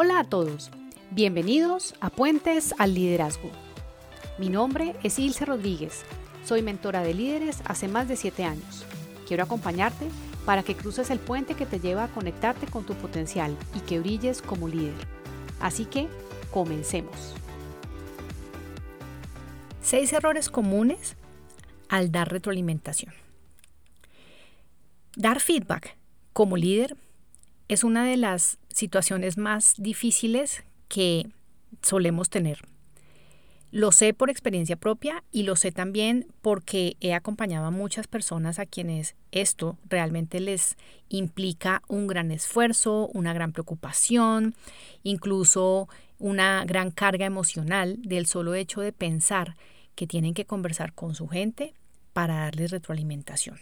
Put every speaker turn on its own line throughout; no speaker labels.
Hola a todos, bienvenidos a Puentes al Liderazgo. Mi nombre es Ilse Rodríguez, soy mentora de líderes hace más de 7 años. Quiero acompañarte para que cruces el puente que te lleva a conectarte con tu potencial y que brilles como líder. Así que, comencemos. Seis errores comunes al dar retroalimentación. Dar feedback como líder es una de las situaciones más difíciles que solemos tener. Lo sé por experiencia propia y lo sé también porque he acompañado a muchas personas a quienes esto realmente les implica un gran esfuerzo, una gran preocupación, incluso una gran carga emocional del solo hecho de pensar que tienen que conversar con su gente para darles retroalimentación.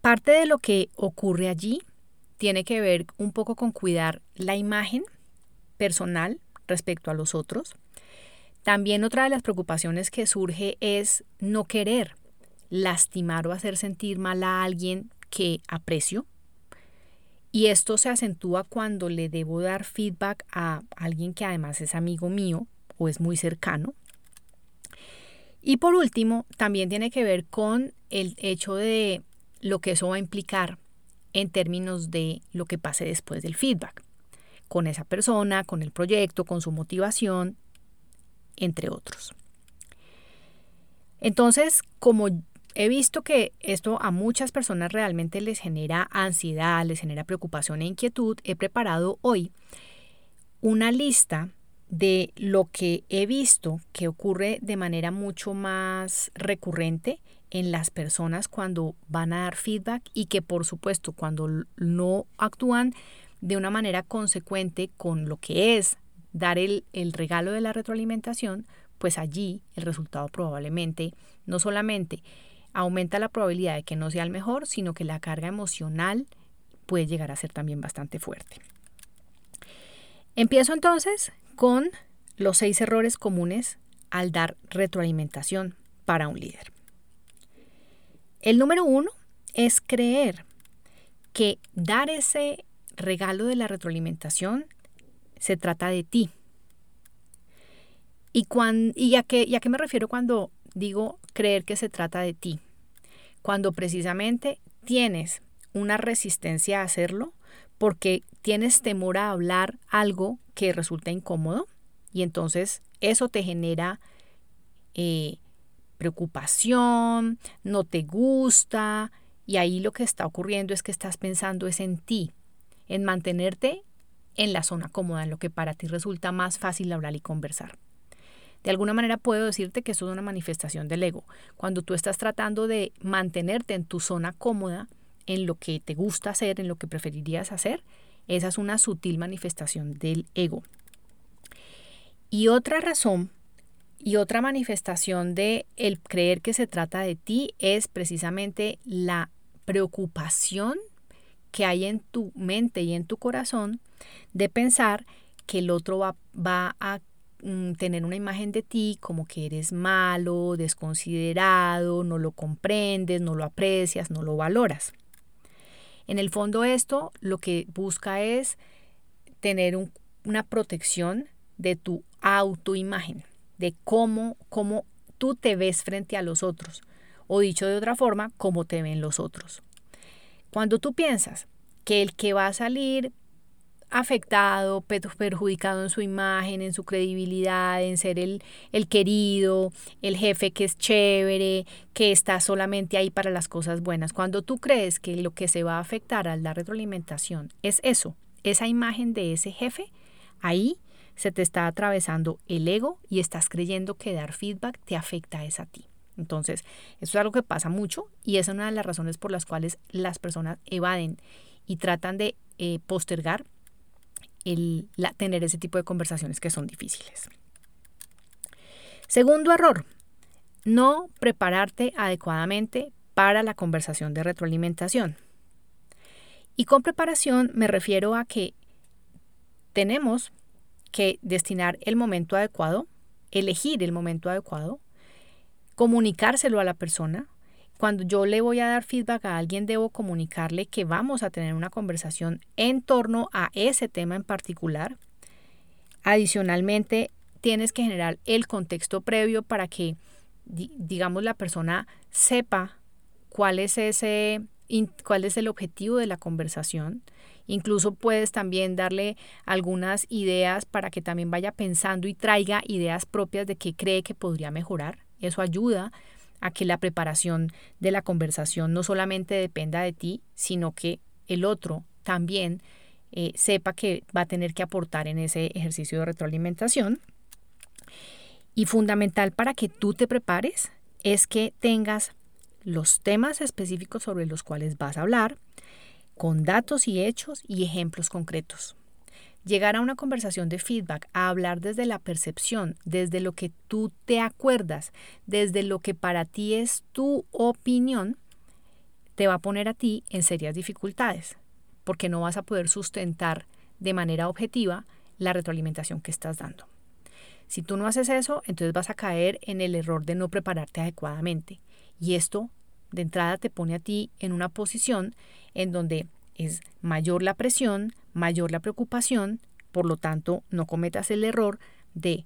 Parte de lo que ocurre allí tiene que ver un poco con cuidar la imagen personal respecto a los otros. También otra de las preocupaciones que surge es no querer lastimar o hacer sentir mal a alguien que aprecio. Y esto se acentúa cuando le debo dar feedback a alguien que además es amigo mío o es muy cercano. Y por último, también tiene que ver con el hecho de lo que eso va a implicar en términos de lo que pase después del feedback, con esa persona, con el proyecto, con su motivación, entre otros. Entonces, como he visto que esto a muchas personas realmente les genera ansiedad, les genera preocupación e inquietud, he preparado hoy una lista de lo que he visto que ocurre de manera mucho más recurrente en las personas cuando van a dar feedback y que por supuesto cuando no actúan de una manera consecuente con lo que es dar el, el regalo de la retroalimentación, pues allí el resultado probablemente no solamente aumenta la probabilidad de que no sea el mejor, sino que la carga emocional puede llegar a ser también bastante fuerte. Empiezo entonces con los seis errores comunes al dar retroalimentación para un líder. El número uno es creer que dar ese regalo de la retroalimentación se trata de ti. ¿Y, y, a qué, y a qué me refiero cuando digo creer que se trata de ti? Cuando precisamente tienes una resistencia a hacerlo porque tienes temor a hablar algo que resulta incómodo y entonces eso te genera eh, preocupación, no te gusta, y ahí lo que está ocurriendo es que estás pensando es en ti, en mantenerte en la zona cómoda, en lo que para ti resulta más fácil hablar y conversar. De alguna manera puedo decirte que eso es una manifestación del ego. Cuando tú estás tratando de mantenerte en tu zona cómoda, en lo que te gusta hacer, en lo que preferirías hacer, esa es una sutil manifestación del ego. Y otra razón y otra manifestación de el creer que se trata de ti es precisamente la preocupación que hay en tu mente y en tu corazón de pensar que el otro va, va a mm, tener una imagen de ti como que eres malo, desconsiderado, no lo comprendes, no lo aprecias, no lo valoras. En el fondo esto lo que busca es tener una protección de tu autoimagen de cómo, cómo tú te ves frente a los otros, o dicho de otra forma, cómo te ven los otros. Cuando tú piensas que el que va a salir afectado, perjudicado en su imagen, en su credibilidad, en ser el, el, querido, el jefe que es chévere, que está solamente ahí para las cosas buenas. Cuando tú crees que lo que se va a afectar al dar retroalimentación es eso, esa imagen de ese jefe, ahí se te está atravesando el ego y estás creyendo que dar feedback te afecta a esa a ti. Entonces, eso es algo que pasa mucho y es una de las razones por las cuales las personas evaden y tratan de eh, postergar el tener ese tipo de conversaciones que son difíciles. Segundo error, no prepararte adecuadamente para la conversación de retroalimentación. Y con preparación me refiero a que tenemos que destinar el momento adecuado, elegir el momento adecuado, comunicárselo a la persona. cuando yo le voy a dar feedback a alguien, debo comunicarle que vamos a tener una conversación en torno a ese tema en particular. Adicionalmente, tienes que generar el contexto previo para que, digamos, la persona sepa cuál es ese cuál es el objetivo de la conversación. Incluso puedes también darle algunas ideas para que también vaya pensando y traiga ideas propias de qué cree que podría mejorar. Eso ayuda a que la preparación de la conversación no solamente dependa de ti, sino que el otro también eh, sepa que va a tener que aportar en ese ejercicio de retroalimentación. Y fundamental para que tú te prepares es que tengas los temas específicos sobre los cuales vas a hablar, con datos y hechos y ejemplos concretos. Llegar a una conversación de feedback, a hablar desde la percepción, desde lo que tú te acuerdas, desde lo que para ti es tu opinión, te va a poner a ti en serias dificultades, porque no vas a poder sustentar de manera objetiva la retroalimentación que estás dando. Si tú no haces eso, entonces vas a caer en el error de no prepararte adecuadamente y esto de entrada te pone a ti en una posición en donde es mayor la presión, mayor la preocupación, por lo tanto no cometas el error de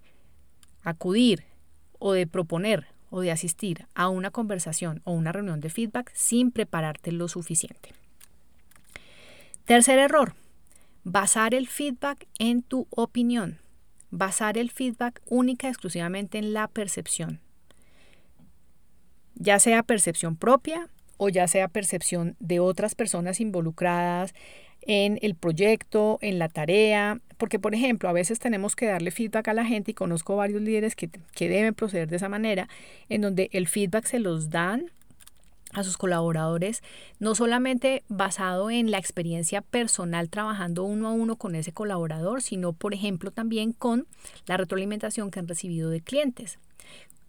acudir o de proponer o de asistir a una conversación o una reunión de feedback sin prepararte lo suficiente. Tercer error, basar el feedback en tu opinión, basar el feedback única y exclusivamente en la percepción ya sea percepción propia o ya sea percepción de otras personas involucradas en el proyecto, en la tarea, porque por ejemplo, a veces tenemos que darle feedback a la gente y conozco varios líderes que, que deben proceder de esa manera, en donde el feedback se los dan a sus colaboradores, no solamente basado en la experiencia personal trabajando uno a uno con ese colaborador, sino por ejemplo también con la retroalimentación que han recibido de clientes.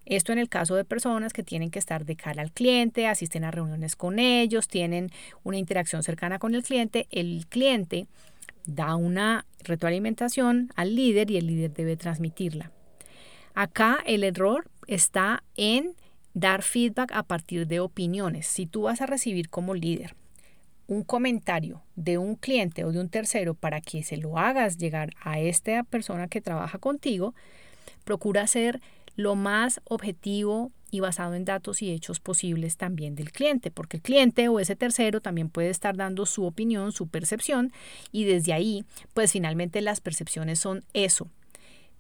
Esto en el caso de personas que tienen que estar de cara al cliente, asisten a reuniones con ellos, tienen una interacción cercana con el cliente. El cliente da una retroalimentación al líder y el líder debe transmitirla. Acá el error está en dar feedback a partir de opiniones. Si tú vas a recibir como líder un comentario de un cliente o de un tercero para que se lo hagas llegar a esta persona que trabaja contigo, procura ser lo más objetivo y basado en datos y hechos posibles también del cliente, porque el cliente o ese tercero también puede estar dando su opinión, su percepción, y desde ahí, pues finalmente las percepciones son eso.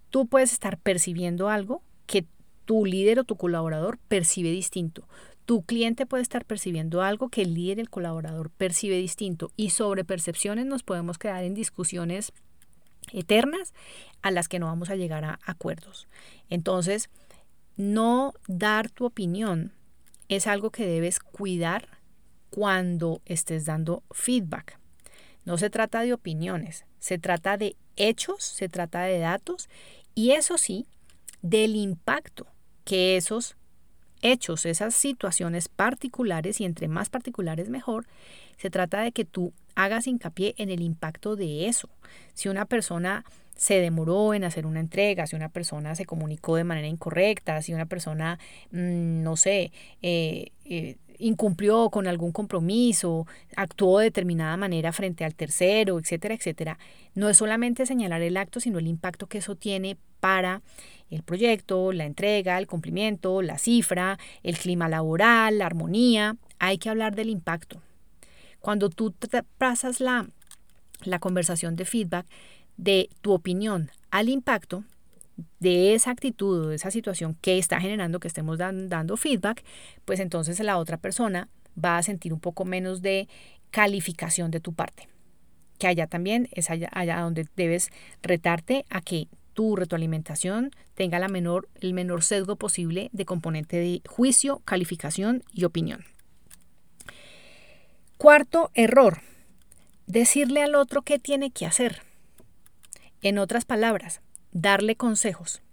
Tú puedes estar percibiendo algo que tu líder o tu colaborador percibe distinto. Tu cliente puede estar percibiendo algo que el líder, el colaborador percibe distinto. Y sobre percepciones nos podemos quedar en discusiones eternas a las que no vamos a llegar a acuerdos. Entonces, no dar tu opinión es algo que debes cuidar cuando estés dando feedback. No se trata de opiniones, se trata de hechos, se trata de datos y eso sí, del impacto que esos hechos, esas situaciones particulares, y entre más particulares mejor, se trata de que tú hagas hincapié en el impacto de eso. Si una persona se demoró en hacer una entrega, si una persona se comunicó de manera incorrecta, si una persona, mm, no sé, eh, eh, incumplió con algún compromiso, actuó de determinada manera frente al tercero, etcétera, etcétera. No es solamente señalar el acto, sino el impacto que eso tiene para el proyecto, la entrega, el cumplimiento, la cifra, el clima laboral, la armonía. Hay que hablar del impacto. Cuando tú pasas la, la conversación de feedback, de tu opinión al impacto de esa actitud o de esa situación que está generando que estemos dando feedback, pues entonces la otra persona va a sentir un poco menos de calificación de tu parte. Que allá también es allá, allá donde debes retarte a que tu retroalimentación tenga la menor, el menor sesgo posible de componente de juicio, calificación y opinión. Cuarto error, decirle al otro qué tiene que hacer. En otras palabras, darle consejos.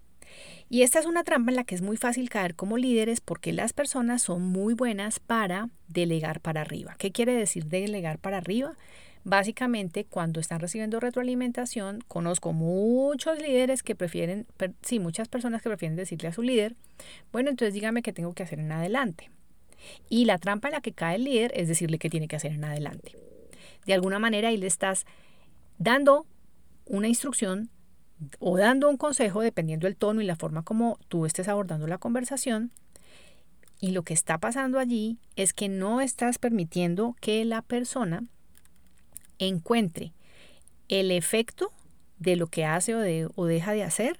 Y esta es una trampa en la que es muy fácil caer como líderes porque las personas son muy buenas para delegar para arriba. ¿Qué quiere decir delegar para arriba? Básicamente, cuando están recibiendo retroalimentación, conozco muchos líderes que prefieren, sí, muchas personas que prefieren decirle a su líder, bueno, entonces dígame qué tengo que hacer en adelante. Y la trampa en la que cae el líder es decirle qué tiene que hacer en adelante. De alguna manera ahí le estás dando una instrucción o dando un consejo dependiendo del tono y la forma como tú estés abordando la conversación. Y lo que está pasando allí es que no estás permitiendo que la persona encuentre el efecto de lo que hace o, o deja de hacer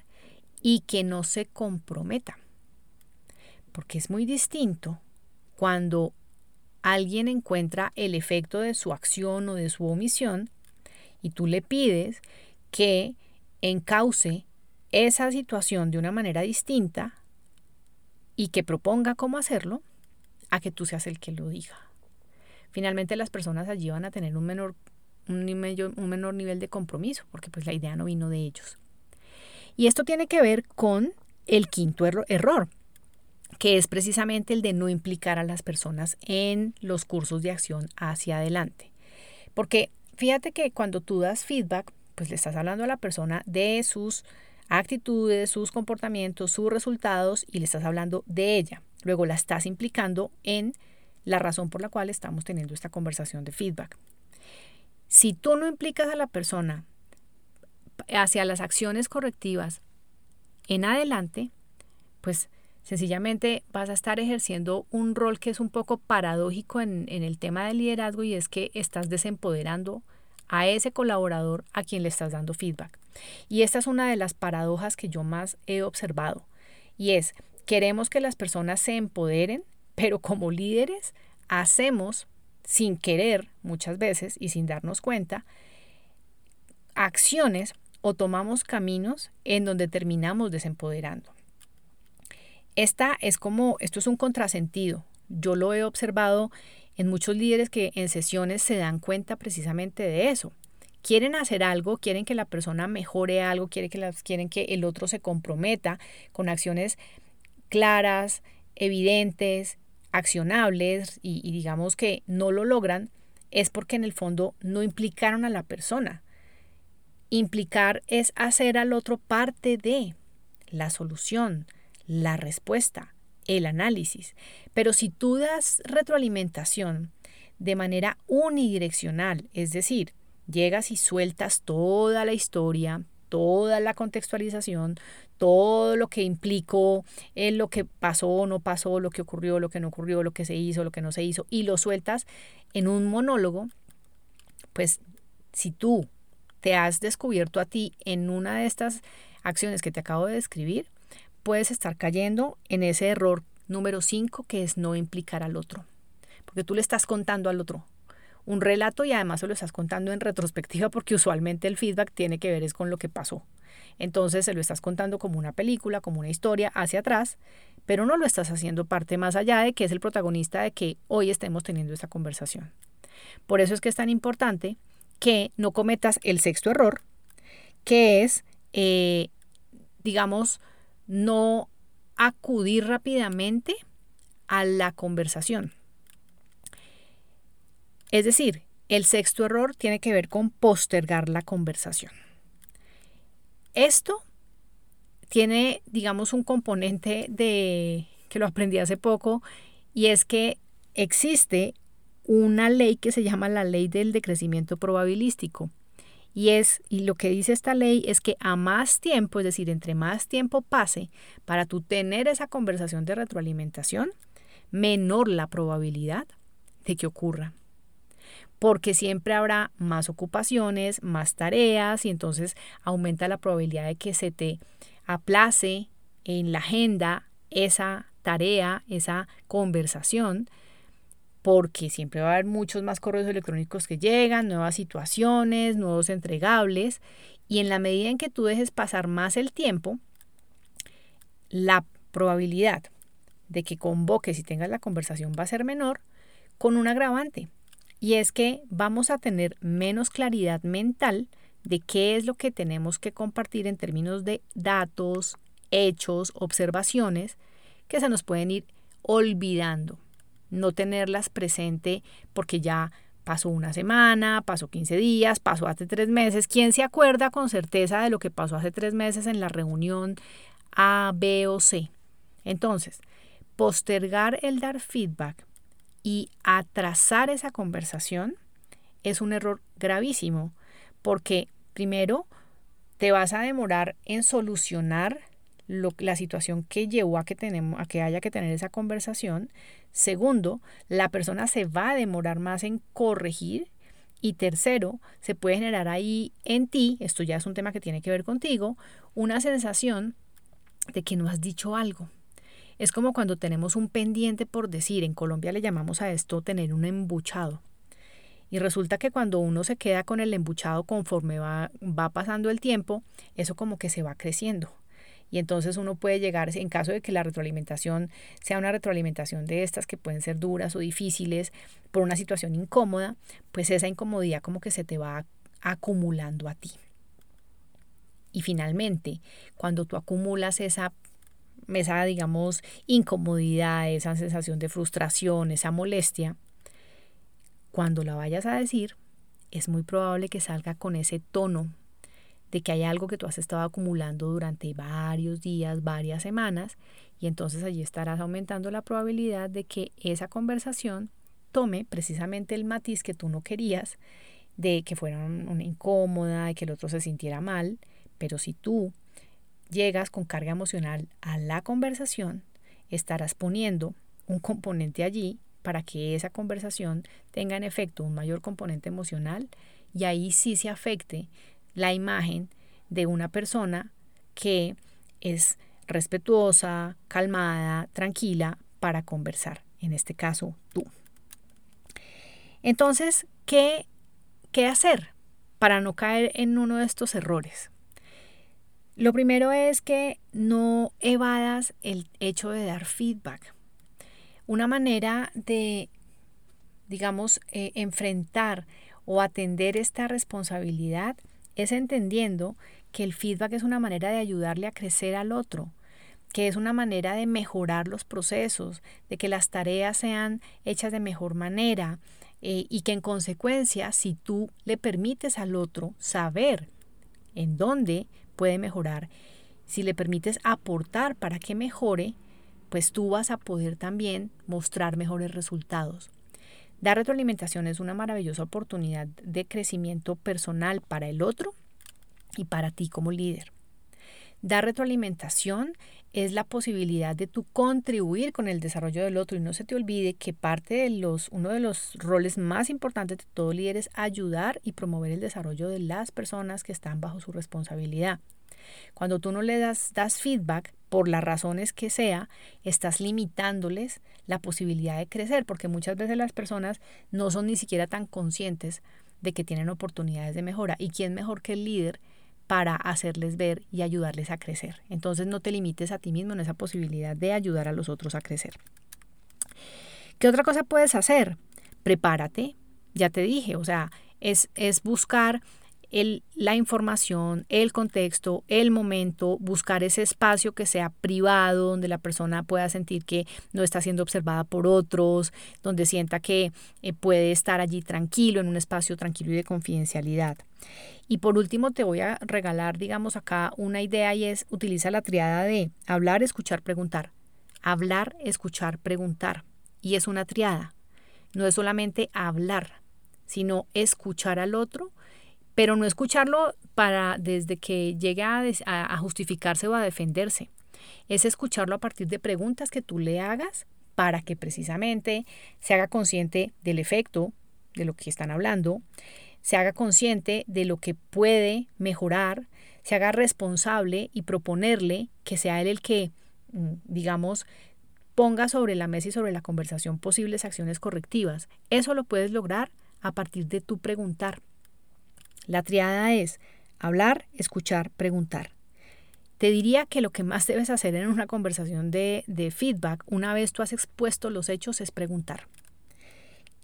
y que no se comprometa. Porque es muy distinto cuando alguien encuentra el efecto de su acción o de su omisión y tú le pides que encauce esa situación de una manera distinta y que proponga cómo hacerlo, a que tú seas el que lo diga. Finalmente las personas allí van a tener un menor, un, un menor nivel de compromiso, porque pues la idea no vino de ellos. Y esto tiene que ver con el quinto error, que es precisamente el de no implicar a las personas en los cursos de acción hacia adelante. Porque fíjate que cuando tú das feedback, pues le estás hablando a la persona de sus actitudes, sus comportamientos, sus resultados y le estás hablando de ella. Luego la estás implicando en la razón por la cual estamos teniendo esta conversación de feedback. Si tú no implicas a la persona hacia las acciones correctivas en adelante, pues sencillamente vas a estar ejerciendo un rol que es un poco paradójico en, en, el tema del liderazgo y es que estás desempoderando a ese colaborador a quien le estás dando feedback. Y esta es una de las paradojas que yo más he observado y es, queremos que las personas se empoderen, pero como líderes hacemos sin querer muchas veces y sin darnos cuenta acciones o tomamos caminos en donde terminamos desempoderando. Esta es como, esto es un contrasentido. Yo lo he observado en muchos líderes que en sesiones se dan cuenta precisamente de eso. Quieren hacer algo, quieren que la persona mejore algo, quieren que, las, quieren que el otro se comprometa con acciones claras, evidentes, accionables y, digamos que no lo logran, es porque en el fondo no implicaron a la persona. Implicar es hacer al otro parte de la solución, la respuesta, el análisis. Pero si tú das retroalimentación de manera unidireccional, es decir, llegas y sueltas toda la historia, toda la contextualización, todo lo que implicó en lo que pasó o no pasó, lo que ocurrió, lo que no ocurrió, lo que se hizo, lo que no se hizo, y lo sueltas en un monólogo, pues si tú te has descubierto a ti en una de estas acciones que te acabo de describir, puedes estar cayendo en ese error número 5 que es no implicar al otro. Porque tú le estás contando al otro un relato y además se lo estás contando en retrospectiva porque usualmente el feedback tiene que ver es con lo que pasó. Entonces se lo estás contando como una película, como una historia hacia atrás, pero no lo estás haciendo parte más allá de que es el protagonista de que hoy estemos teniendo esta conversación. Por eso es que es tan importante que no cometas el sexto error, que es, eh, digamos, no acudir rápidamente a la conversación. Es decir, el sexto error tiene que ver con postergar la conversación. Esto tiene, digamos, un componente de que lo aprendí hace poco y es que existe una ley que se llama la ley del decrecimiento probabilístico. Y es, y lo que dice esta ley es que a más tiempo, es decir, entre más tiempo pase para tú tener esa conversación de retroalimentación, menor la probabilidad de que ocurra. Porque siempre habrá más ocupaciones, más tareas y entonces aumenta la probabilidad de que se te aplace en la agenda esa tarea, esa conversación porque siempre va a haber muchos más correos electrónicos que llegan, nuevas situaciones, nuevos entregables, y en la medida en que tú dejes pasar más el tiempo, la probabilidad de que convoques y tengas la conversación va a ser menor con un agravante, y es que vamos a tener menos claridad mental de qué es lo que tenemos que compartir en términos de datos, hechos, observaciones, que se nos pueden ir olvidando no tenerlas presente porque ya pasó una semana, pasó 15 días, pasó hace tres meses. ¿Quién se acuerda con certeza de lo que pasó hace tres meses en la reunión A, B o C? Entonces, postergar el dar feedback Y atrasar esa conversación es un error gravísimo porque primero te vas a demorar en solucionar la situación que llevó a que, tenemos, a que haya que tener esa conversación. Segundo, la persona se va a demorar más en corregir. Y tercero, se puede generar ahí en ti, esto ya es un tema que tiene que ver contigo, una sensación de que no has dicho algo. Es como cuando tenemos un pendiente por decir, en Colombia le llamamos a esto tener un embuchado. Y resulta que cuando uno se queda con el embuchado conforme va, va pasando el tiempo, eso como que se va creciendo y entonces uno puede llegar, en caso de que la retroalimentación sea una retroalimentación de estas que pueden ser duras o difíciles por una situación incómoda, pues esa incomodidad como que se te va acumulando a ti. Y finalmente, cuando tú acumulas esa esa, digamos, incomodidad, esa sensación de frustración, esa molestia, cuando la vayas a decir, es muy probable que salga con ese tono de que hay algo que tú has estado acumulando durante varios días, varias semanas, y entonces allí estarás aumentando la probabilidad de que esa conversación tome precisamente el matiz que tú no querías, de que fuera una incómoda, de que el otro se sintiera mal, pero si tú llegas con carga emocional a la conversación, estarás poniendo un componente allí para que esa conversación tenga en efecto un mayor componente emocional y ahí sí se afecte la imagen de una persona que es respetuosa, calmada, tranquila para conversar, en este caso tú. Entonces, ¿qué, qué hacer para no caer en uno de estos errores? Lo primero es que no evadas el hecho de dar feedback. Una manera de, digamos, eh, enfrentar o atender esta responsabilidad es entendiendo que el feedback es una manera de ayudarle a crecer al otro, que es una manera de mejorar los procesos, de que las tareas sean hechas de mejor manera eh, y que en consecuencia, si tú le permites al otro saber en dónde puede mejorar, si le permites aportar para que mejore, pues tú vas a poder también mostrar mejores resultados. Dar retroalimentación es una maravillosa oportunidad de crecimiento personal para el otro y para ti como líder. Dar retroalimentación es la posibilidad de tú contribuir con el desarrollo del otro y no se te olvide que parte de los uno de los roles más importantes de todo líder es ayudar y promover el desarrollo de las personas que están bajo su responsabilidad. Cuando tú no le das, das feedback, por las razones que sea, estás limitándoles la posibilidad de crecer, porque muchas veces las personas no son ni siquiera tan conscientes de que tienen oportunidades de mejora. ¿Y quién mejor que el líder para hacerles ver y ayudarles a crecer? Entonces no te limites a ti mismo en esa posibilidad de ayudar a los otros a crecer. ¿Qué otra cosa puedes hacer? Prepárate, ya te dije, o sea, es, es buscar la información, el contexto, el momento, buscar ese espacio que sea privado, donde la persona pueda sentir que no está siendo observada por otros, donde sienta que eh, puede estar allí tranquilo, en un espacio tranquilo y de confidencialidad. Y por último te voy a regalar, digamos, acá una idea y es utiliza la triada de hablar, escuchar, preguntar. Hablar, escuchar, preguntar. Y es una triada. No es solamente hablar, sino escuchar al otro pero no escucharlo para desde que llegue a, justificarse o a defenderse. Es escucharlo a partir de preguntas que tú le hagas para que precisamente se haga consciente del efecto de lo que están hablando, se haga consciente de lo que puede mejorar, se haga responsable y proponerle que sea él el que, mm, digamos, ponga sobre la mesa y sobre la conversación posibles acciones correctivas. Eso lo puedes lograr a partir de tu preguntar. La triada es hablar, escuchar, preguntar. Te diría que lo que más debes hacer en una conversación de, feedback, una vez tú has expuesto los hechos, es preguntar.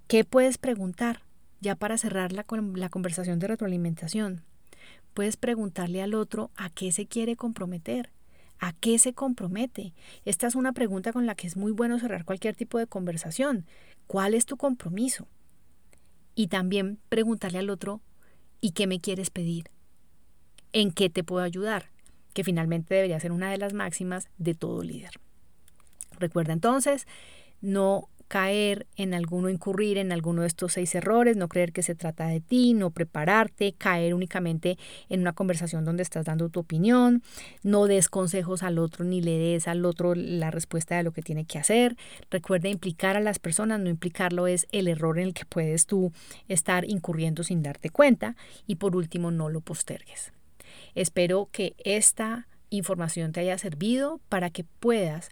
¿Qué puedes preguntar? Ya para cerrar la, la conversación de retroalimentación. Puedes preguntarle al otro a qué se quiere comprometer. ¿A qué se compromete? Esta es una pregunta con la que es muy bueno cerrar cualquier tipo de conversación. ¿Cuál es tu compromiso? Y también preguntarle al otro ¿Y qué me quieres pedir? ¿En qué te puedo ayudar? Que finalmente debería ser una de las máximas de todo líder. Recuerda entonces, no caer en alguno, incurrir en alguno de estos seis errores, no creer que se trata de ti, no prepararte, caer únicamente en una conversación donde estás dando tu opinión, no des consejos al otro ni le des al otro la respuesta de lo que tiene que hacer. Recuerda implicar a las personas, no implicarlo es el error en el que puedes tú estar incurriendo sin darte cuenta. Y por último, no lo postergues. Espero que esta información te haya servido para que puedas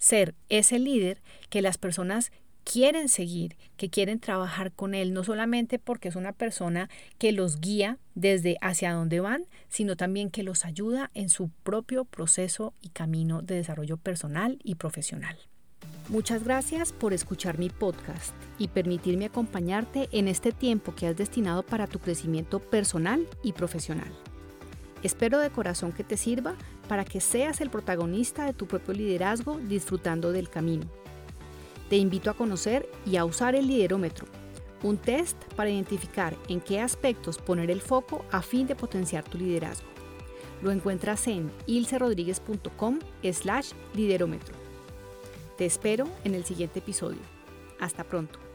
ser ese líder que las personas quieren seguir, que quieren trabajar con él, no solamente porque es una persona que los guía desde hacia dónde van, sino también que los ayuda en su propio proceso y camino de desarrollo personal y profesional. Muchas gracias por escuchar mi podcast y permitirme acompañarte en este tiempo que has destinado para tu crecimiento personal y profesional. Espero de corazón que te sirva para que seas el protagonista de tu propio liderazgo disfrutando del camino. Te invito a conocer y a usar el liderómetro, un test para identificar en qué aspectos poner el foco a fin de potenciar tu liderazgo. Lo encuentras en ilcerodríguez.com slash liderómetro. Te espero en el siguiente episodio. Hasta pronto.